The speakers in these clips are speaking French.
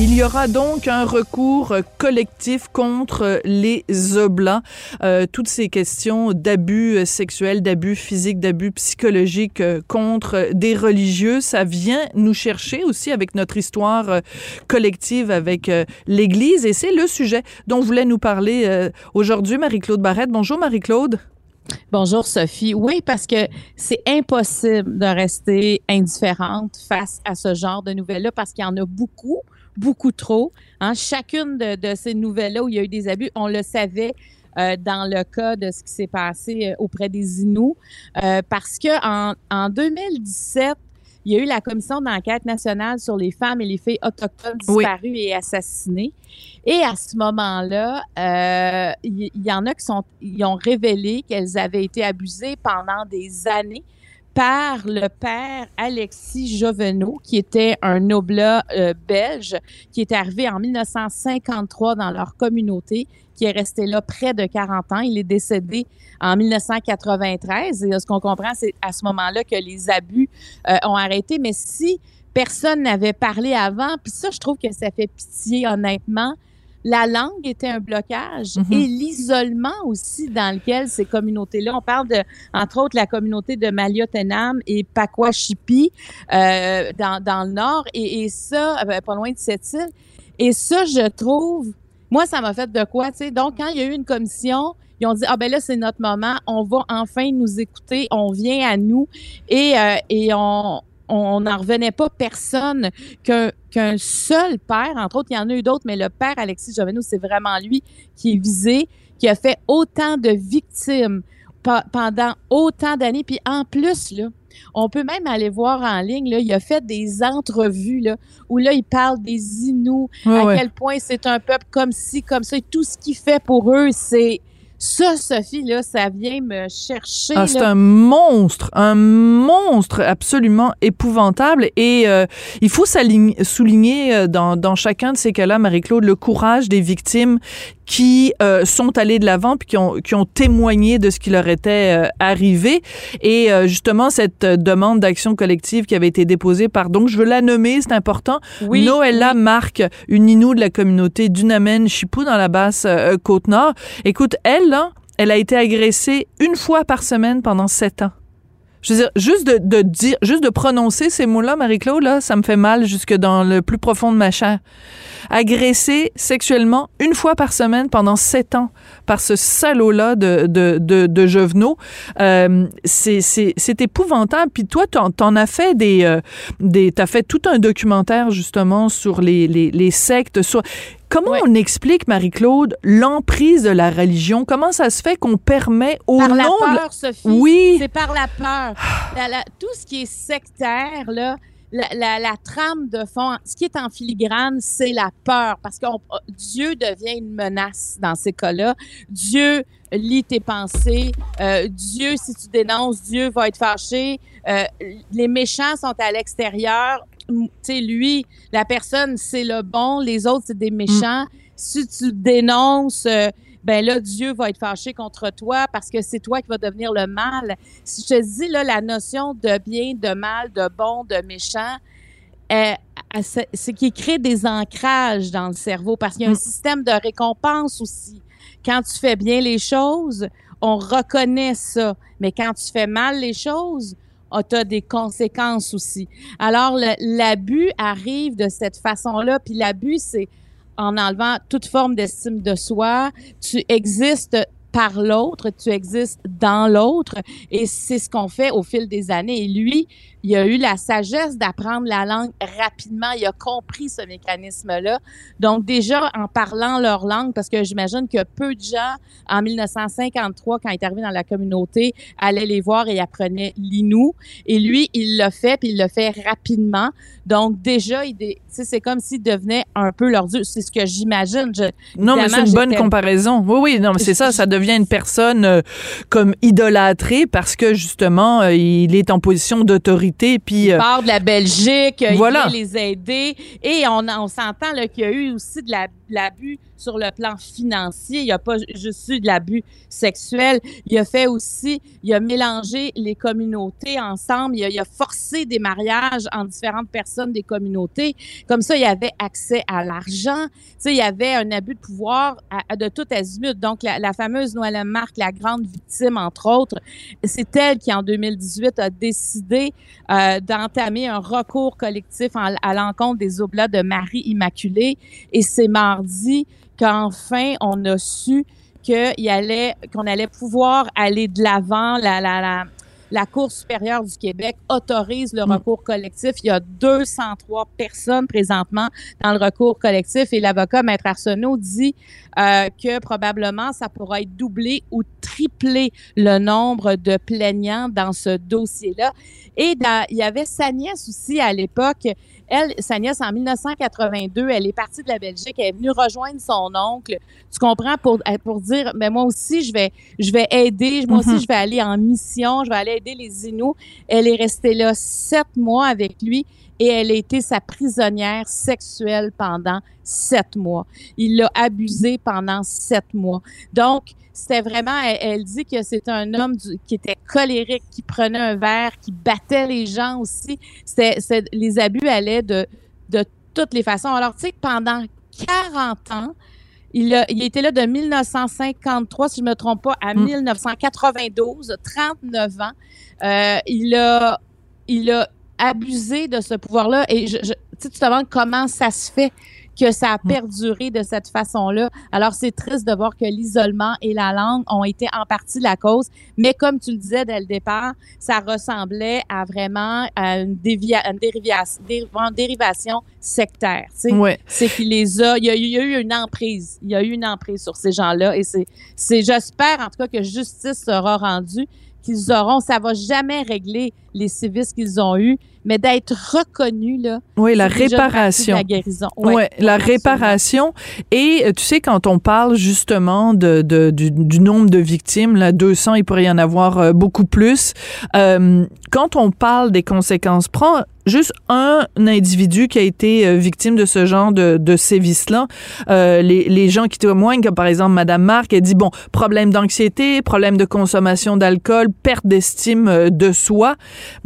Il y aura donc un recours collectif contre les Oblats. Euh, toutes ces questions d'abus sexuels, d'abus physiques, d'abus psychologiques euh, contre des religieux, ça vient nous chercher aussi avec notre histoire euh, collective avec l'Église. Et c'est le sujet dont voulait nous parler aujourd'hui Marie-Claude Barrette. Bonjour Marie-Claude. Bonjour Sophie. Oui, parce que c'est impossible de rester indifférente face à ce genre de nouvelles-là parce qu'il y en a beaucoup beaucoup trop. Hein. Chacune de, de ces nouvelles-là où il y a eu des abus, on le savait euh, dans le cas de ce qui s'est passé euh, auprès des Inuits, euh, parce que en, en 2017, il y a eu la commission d'enquête nationale sur les femmes et les filles autochtones disparues oui. et assassinées. Et à ce moment-là, euh, il y, y, en a qui sont, ils ont révélé qu'elles avaient été abusées pendant des années par le père Alexis Jovenot, qui était un oblat euh, belge, qui est arrivé en 1953 dans leur communauté, qui est resté là près de 40 ans. Il est décédé en 1993. Et ce qu'on comprend, c'est à ce moment-là que les abus euh, ont arrêté. Mais si personne n'avait parlé avant, puis ça, je trouve que ça fait pitié, honnêtement, la langue était un blocage mm -hmm. et l'isolement aussi dans lequel ces communautés-là, on parle de, entre autres, la communauté de Maliotenam et Pakwashipi euh, dans, dans le nord et, et ça, euh, pas loin de cette île. Et ça, je trouve, moi, ça m'a fait de quoi, tu sais. Donc, quand il y a eu une commission, ils ont dit ah ben là c'est notre moment, on va enfin nous écouter, on vient à nous et euh, et on on n'en revenait pas personne qu'un qu'un seul père, entre autres, il y en a eu d'autres, mais le père Alexis Jovenot, c'est vraiment lui qui est visé, qui a fait autant de victimes pendant autant d'années. Puis en plus, là, on peut même aller voir en ligne, là, il a fait des entrevues là, où là, il parle des Inuits, à quel point c'est un peuple comme ci, comme ça, et tout ce qu'il fait pour eux, c'est ça, Sophie, là, ça vient me chercher. Ah, c'est un monstre, un monstre absolument épouvantable. Et euh, il faut souligner euh, dans, dans chacun de ces cas-là, Marie-Claude, le courage des victimes qui euh, sont allés de l'avant puis qui ont, qui ont témoigné de ce qui leur était euh, arrivé. Et euh, justement, cette demande d'action collective qui avait été déposée par, donc je veux la nommer, c'est important, oui, Noëlla. Marc, une Inou de la communauté d'Unamen Chipou dans la basse Côte-Nord. Écoute, elle, là, elle a été agressée une fois par semaine pendant sept ans. Je veux dire, juste de, dire, juste de prononcer ces mots-là, Marie-Claude, là, ça me fait mal jusque dans le plus profond de ma chair. Agressée sexuellement une fois par semaine pendant sept ans par ce salaud-là de, de, de, de Jovenot, euh, c'est épouvantable. Puis toi, t'en, en as fait des, euh, des t'as fait tout un documentaire justement sur les, les, les sectes, sur Comment on explique, Marie-Claude, l'emprise de la religion? Comment ça se fait qu'on permet au par nom... La peur, Sophie. Oui. C'est par la peur. La, la, tout ce qui est sectaire, là, la, trame de fond, ce qui est en filigrane, c'est la peur, parce que Dieu devient une menace dans ces cas-là. Dieu lit tes pensées. Euh, Dieu, si tu dénonces, Dieu va être fâché. Euh, les méchants sont à l'extérieur. Tu sais, lui, la personne, c'est le bon, les autres, c'est des méchants. Mm. Si tu dénonces... Euh, ben là, Dieu va être fâché contre toi parce que c'est toi qui vas devenir le mal. Si je te dis, là, la notion de bien, de mal, de bon, de méchant, euh, c'est qui crée des ancrages dans le cerveau parce qu'il y a un système de récompense aussi. Quand tu fais bien les choses, on reconnaît ça. Mais quand tu fais mal les choses, as des conséquences aussi. Alors, l'abus arrive de cette façon-là. Puis l'abus, c'est en enlevant toute forme d'estime de soi. Tu existes par l'autre, tu existes dans l'autre. Et c'est ce qu'on fait au fil des années. Et lui, il a eu la sagesse d'apprendre la langue rapidement. Il a compris ce mécanisme-là. Donc, déjà, en parlant leur langue, parce que j'imagine que peu de gens, en 1953, quand il est arrivé dans la communauté, allaient les voir et apprenaient l'inou. Et lui, il l'a fait, puis il l'a fait rapidement. Donc, déjà, c'est comme s'il devenait un peu leur dieu. C'est ce que j'imagine. Non, mais c'est une bonne comparaison. Oui, oui, non, mais c'est ça. Ça, devient une personne euh, comme idolâtrée parce que justement, euh, il est en position d'autorité. Puis Il euh, part de la Belgique, Voilà. il les aider. Et on, on s'entend qu'il y a eu aussi de la- l'abus sur le plan financier. Il n'y a pas juste eu de l'abus sexuel. Il a fait aussi, il a mélangé les communautés ensemble. Il a, forcé des mariages en différentes personnes des communautés. Comme ça, il y avait accès à l'argent. Tu sais, il y avait un abus de pouvoir de tout azimut. Donc, la, fameuse Noëlle Marc, la grande victime, entre autres, c'est elle qui, en 2018, a décidé euh, d'entamer un recours collectif à l'encontre des Oblats de Marie Immaculée. Et c'est mardi qu'enfin, on a su qu'il allait, qu'on allait pouvoir aller de l'avant. La, la, la, la Cour supérieure du Québec autorise le Mm. recours collectif. Il y a 203 personnes présentement dans le recours collectif et l'avocat Maître Arsenault dit euh, que probablement ça pourra être doublé ou triplé le nombre de plaignants dans ce dossier-là. Et dans- il y avait sa nièce aussi à l'époque. Elle, sa nièce, en 1982, elle est partie de la Belgique. Elle est venue rejoindre son oncle. Tu comprends? Pour, pour dire, mais moi aussi, je vais, je vais aider. Moi Mhm. aussi, je vais aller en mission. Je vais aller aider les Inuits. Elle est restée là sept mois avec lui et elle a été sa prisonnière sexuelle pendant sept mois. Il l'a abusée pendant sept mois. Donc, c'était vraiment, elle, elle dit que c'est un homme du- qui était colérique, qui prenait un verre, qui battait les gens aussi. C'était, les abus allaient de, de toutes les façons. Alors, tu sais, pendant 40 ans, il, a, il était là de 1953, si je me trompe pas, à Mm. 1992, 39 ans. Euh, il a, il a abusé de ce pouvoir-là. Et je, je- tu te demandes comment ça se fait que ça a perduré de cette façon-là. Alors, c'est triste de voir que l'isolement et la langue ont été en partie la cause. Mais comme tu le disais dès le départ, ça ressemblait à vraiment à une, dévia- une dérivation, une dérivation sectaire. tu sais ouais. c'est qu'il les a, il y a, eu- il y a eu une emprise, il y a eu une emprise sur ces gens-là et c'est, c'est, j'espère en tout cas que justice sera rendue, qu'ils auront, ça va jamais régler les sévices qu'ils ont eus, mais d'être reconnus là, Oui, la réparation. la guérison. Ouais, la absolument. réparation. Et euh, tu sais, quand on parle justement de, de- du, du nombre de victimes, là, 200, il pourrait y en avoir euh, beaucoup plus. Euh, quand on parle des conséquences, prends juste un individu qui a été victime de ce genre de, de sévices-là. Euh, les, les gens qui témoignent, comme par exemple Madame Marc, elle dit, bon, problème d'anxiété, problème de consommation d'alcool, perte d'estime de soi.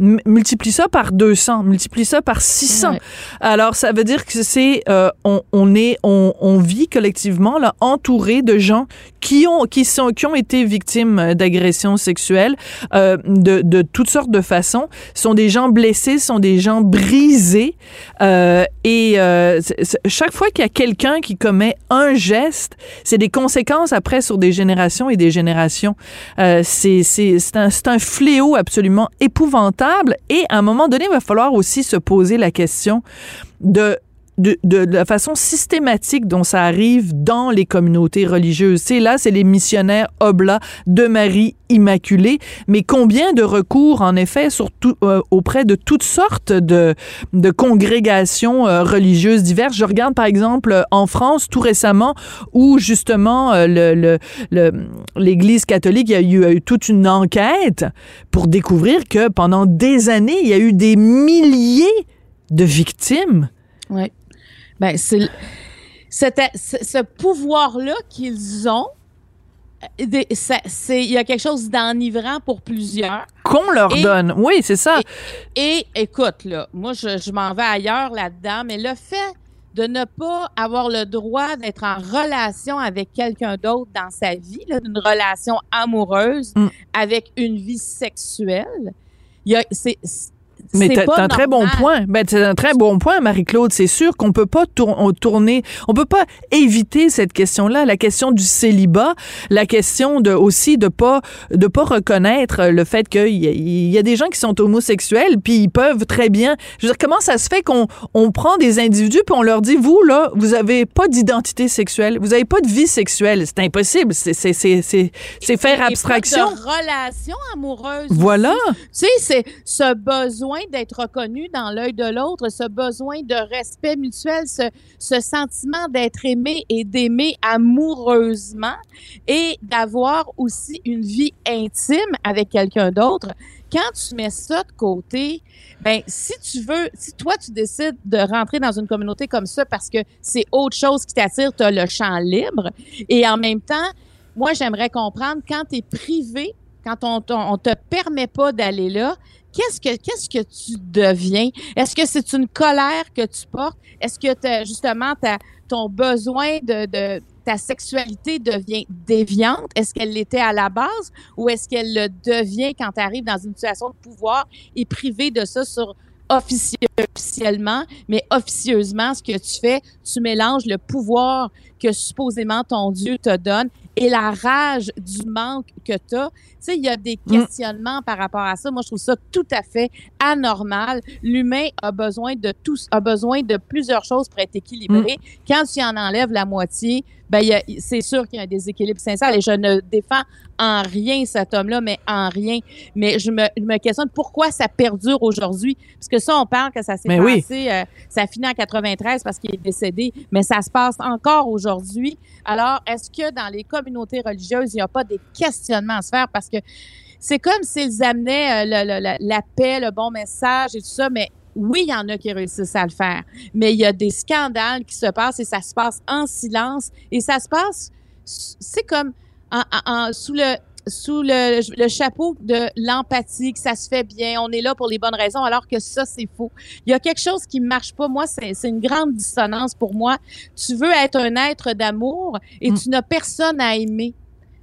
M- multiplie ça par 200, multiplie ça par 600. Ouais. Alors, ça veut dire que c'est, euh, on, on est, on, on vit collectivement là, entouré de gens qui ont, qui sont, qui ont été victimes d'agressions sexuelles euh, de, de toutes sortes de façons. Ce sont des gens blessés, ce sont des gens brisés. Euh, et chaque fois qu'il y a quelqu'un qui commet un geste, c'est des conséquences après sur des générations et des générations. C'est c'est- c'est un, c'est un fléau absolument épouvantable. Et à un moment donné, il va falloir aussi se poser la question de de, la façon systématique dont ça arrive dans les communautés religieuses. Sais, là, c'est les missionnaires oblats de Marie Immaculée, mais combien de recours, en effet, euh, auprès de toutes sortes de, de congrégations euh, religieuses diverses? Je regarde, par exemple, euh, en France, tout récemment, où justement l'Église catholique a eu, toute une enquête pour découvrir que pendant des années, il y a eu des milliers de victimes. Ben, c'est ce, pouvoir-là qu'ils ont. euh, Il y a quelque chose d'enivrant pour plusieurs. qu'on leur Et- donne. Oui, c'est ça. Et écoute, là, moi, je, je m'en vais ailleurs là-dedans, mais le fait de ne pas avoir le droit d'être en relation avec quelqu'un d'autre dans sa vie, là, d'une relation amoureuse Mm. avec une vie sexuelle, il y a, Mais t'as un très bon point. Ben, c'est un très bon point, Marie-Claude. C'est sûr qu'on peut pas tourner, on peut pas éviter cette question-là, la question du célibat, la question de aussi de pas de pas reconnaître le fait qu'il y, y a des gens qui sont homosexuels, puis ils peuvent très bien. Je veux dire, comment ça se fait qu'on on prend des individus puis on leur dit vous là, vous avez pas d'identité sexuelle, vous avez pas de vie sexuelle, c'est impossible. C'est c'est c'est c'est c'est faire Et pas abstraction. de relation amoureuse. Voilà. Tu sais, c'est ce besoin d'être reconnu dans l'œil de l'autre, ce besoin de respect mutuel, ce, sentiment d'être aimé et d'aimer amoureusement et d'avoir aussi une vie intime avec quelqu'un d'autre, quand tu mets ça de côté, ben si tu veux, si toi tu décides de rentrer dans une communauté comme ça parce que c'est autre chose qui t'attire, tu as le champ libre et en même temps, moi j'aimerais comprendre quand tu es privé, quand on, on, te permet pas d'aller là, qu'est-ce que qu'est-ce que tu deviens? Est-ce que c'est une colère que tu portes? Est-ce que justement ton besoin de, de ta sexualité devient déviante? Est-ce qu'elle l'était à la base ou est-ce qu'elle le devient quand tu arrives dans une situation de pouvoir et privé de ça sur officiellement, mais officieusement, ce que tu fais, tu mélanges le pouvoir que supposément ton Dieu te donne et la rage du manque que tu as. Tu sais, il y a des mm. questionnements par rapport à ça. Moi, je trouve ça tout à fait anormal. L'humain a besoin de tous, a besoin de plusieurs choses pour être équilibré. Mm. Quand tu en enlèves la moitié, ben, c'est sûr qu'il y a un déséquilibre sincère et je ne défends en rien cet homme-là, mais en rien. Mais je me, je me questionne pourquoi ça perdure aujourd'hui. Parce que ça, on parle que ça s'est passé, euh, ça finit en 93 parce qu'il est décédé, mais ça se passe encore aujourd'hui. Alors, est-ce que dans les communautés religieuses, il n'y a pas des questionnements à se faire? Parce que c'est comme s'ils amenaient euh, la paix, le bon message et tout ça, mais oui, il y en a qui réussissent à le faire, mais il y a des scandales qui se passent et ça se passe en silence et ça se passe, c'est comme en, sous le sous le, le, chapeau de l'empathie, que ça se fait bien, on est là pour les bonnes raisons, alors que ça, c'est faux. Il y a quelque chose qui marche pas. Moi, c'est une grande dissonance pour moi. Tu veux être un être d'amour et mm. tu n'as personne à aimer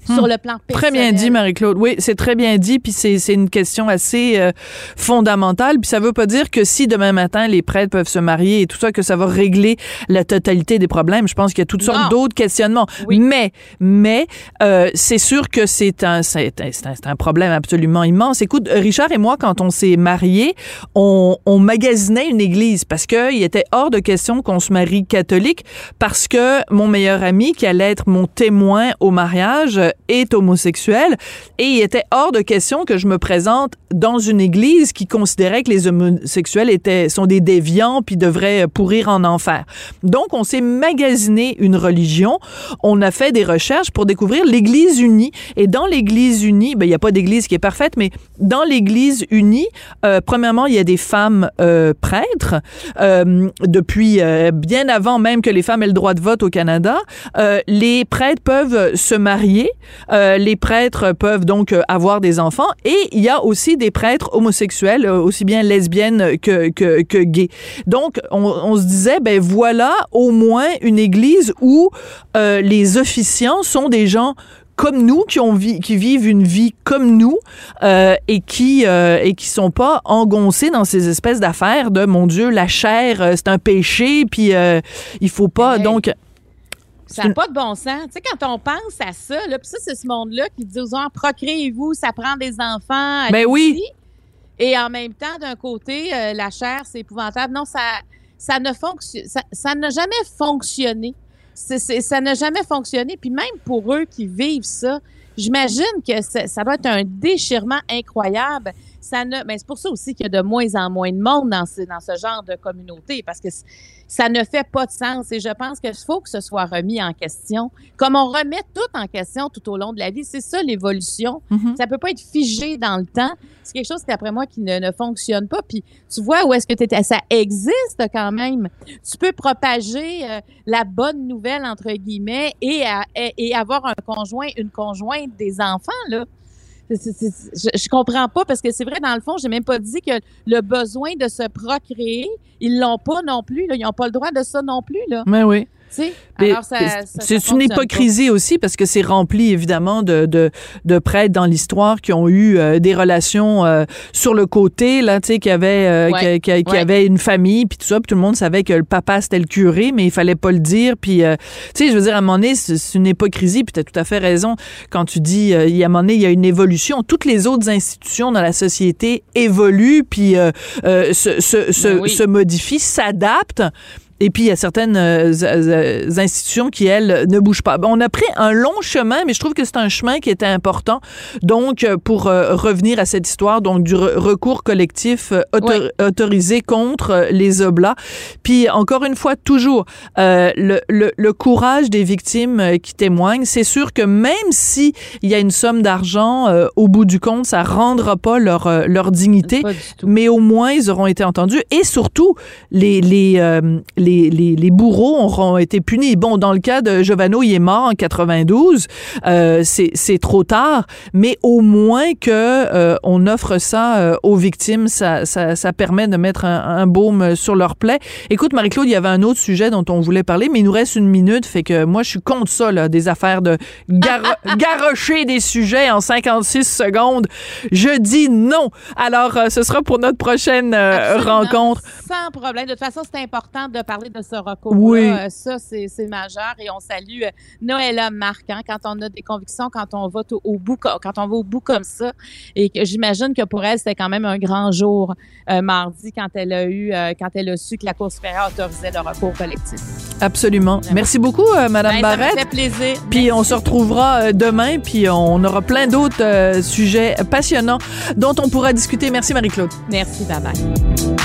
sur hmm. le plan personnel. Très bien dit, Marie-Claude. Oui, c'est très bien dit, puis c'est une question assez euh, fondamentale. Puis ça veut pas dire que si demain matin les prêtres peuvent se marier et tout ça, que ça va régler la totalité des problèmes. Je pense qu'il y a toutes sortes d'autres questionnements. Mais, mais euh, c'est sûr que c'est un, c'est un, un, problème absolument immense. Écoute, Richard et moi, quand on s'est mariés, on, on magasinait une église parce que il était hors de question qu'on se marie catholique parce que mon meilleur ami, qui allait être mon témoin au mariage, est homosexuel et il était hors de question que je me présente dans une église qui considérait que les homosexuels étaient sont des déviants puis devraient pourrir en enfer. Donc on s'est magasiné une religion, on a fait des recherches pour découvrir l'église unie. Et dans l'église unie, ben il y a pas d'église qui est parfaite mais dans l'église unie, euh, premièrement, il y a des femmes euh, prêtres. Euh, depuis euh, bien avant même que les femmes aient le droit de vote au Canada, euh, les prêtres peuvent se marier euh, les prêtres peuvent donc euh, avoir des enfants et il y a aussi des prêtres homosexuels, euh, aussi bien lesbiennes que, que, que gays. Donc, on, on, se disait, ben voilà au moins une église où euh, les officiants sont des gens comme nous, qui ont vi qui vivent une vie comme nous euh, et qui euh, et qui sont pas engoncés dans ces espèces d'affaires de mon Dieu, la chair, c'est un péché, puis il faut pas donc. Ça n'a pas de bon sens. Tu sais, quand on pense à ça, là, puis ça, c'est ce monde-là qui dit aux gens, procréez-vous, ça prend des enfants. Ben oui. Et en même temps, d'un côté, euh, la chair, c'est épouvantable. Non, ça, ça ne fonctionne, ça n'a jamais fonctionné. ça n'a jamais fonctionné. Puis même pour eux qui vivent ça, j'imagine que ça, doit être un déchirement incroyable. Ça ne, mais ben, c'est pour ça aussi qu'il y a de moins en moins de monde dans ce, dans ce genre de communauté, parce que ça ne fait pas de sens. Et je pense qu'il faut que ce soit remis en question. Comme on remet tout en question tout au long de la vie, c'est ça l'évolution. Mm-hmm. Ça peut pas être figé dans le temps. C'est quelque chose d'après moi qui ne, ne, fonctionne pas. Puis tu vois où est-ce que tu ça existe quand même. Tu peux propager euh, la bonne nouvelle entre guillemets et, et, et avoir un conjoint, une conjointe des enfants là je, comprends pas parce que c'est vrai, dans le fond, j'ai même pas dit que le besoin de se procréer, ils l'ont pas non plus. Là. Ils n'ont pas le droit de ça non plus. Là. Mais oui. C'est une hypocrisie aussi parce que c'est rempli évidemment de, de, de prêtres dans l'histoire qui ont eu euh, des relations euh, sur le côté là, tu sais, qui avait euh, qui, qui, avait une famille puis tout ça, puis tout le monde savait que le papa c'était le curé, mais il fallait pas le dire. Puis tu sais, je veux dire à un moment donné, c'est une hypocrisie. Puis tu as tout à fait raison quand tu dis il y a un moment donné il y a une évolution. Toutes les autres institutions dans la société évoluent puis se, se, se, ben se modifient, s'adaptent. Et puis, il y a certaines institutions qui, elles, ne bougent pas. On a pris un long chemin, mais je trouve que c'est un chemin qui était important. Donc, pour revenir à cette histoire donc du recours collectif autorisé contre les Oblats. Puis, encore une fois, toujours, le, le, le, courage des victimes qui témoignent. C'est sûr que même si il y a une somme d'argent, au bout du compte, ça rendra pas leur, leur dignité, mais au moins, ils auront été entendus. Et surtout, les, les, les, les, les, bourreaux auront été punis. Bon, dans le cas de Giovanni, il est mort en 92. Euh, c'est trop tard, mais au moins que euh, on offre ça euh, aux victimes, ça, ça, ça, permet de mettre un, un baume sur leur plaie. Écoute, Marie-Claude, il y avait un autre sujet dont on voulait parler, mais il nous reste une minute, fait que moi, je suis contre ça, là, des affaires de gar garrocher des sujets en 56 secondes. Je dis non. Alors, ce sera pour notre prochaine rencontre. Sans problème. De toute façon, c'est important de parler de ce recours. Oui. ça, c'est majeur et on salue Noëlla Marc, hein, quand on a des convictions, quand on va au, bout, quand on va au bout comme ça. Et que j'imagine que pour elle, c'était quand même un grand jour euh, mardi quand elle a eu, euh, quand elle a su que la Cour supérieure autorisait le recours collectif. Absolument. Merci beaucoup, euh, Madame ben, Barrette. Ça fait plaisir. Puis on se retrouvera demain, puis on aura plein d'autres sujets passionnants dont on pourra discuter. Merci, Marie-Claude. Merci, bye bye.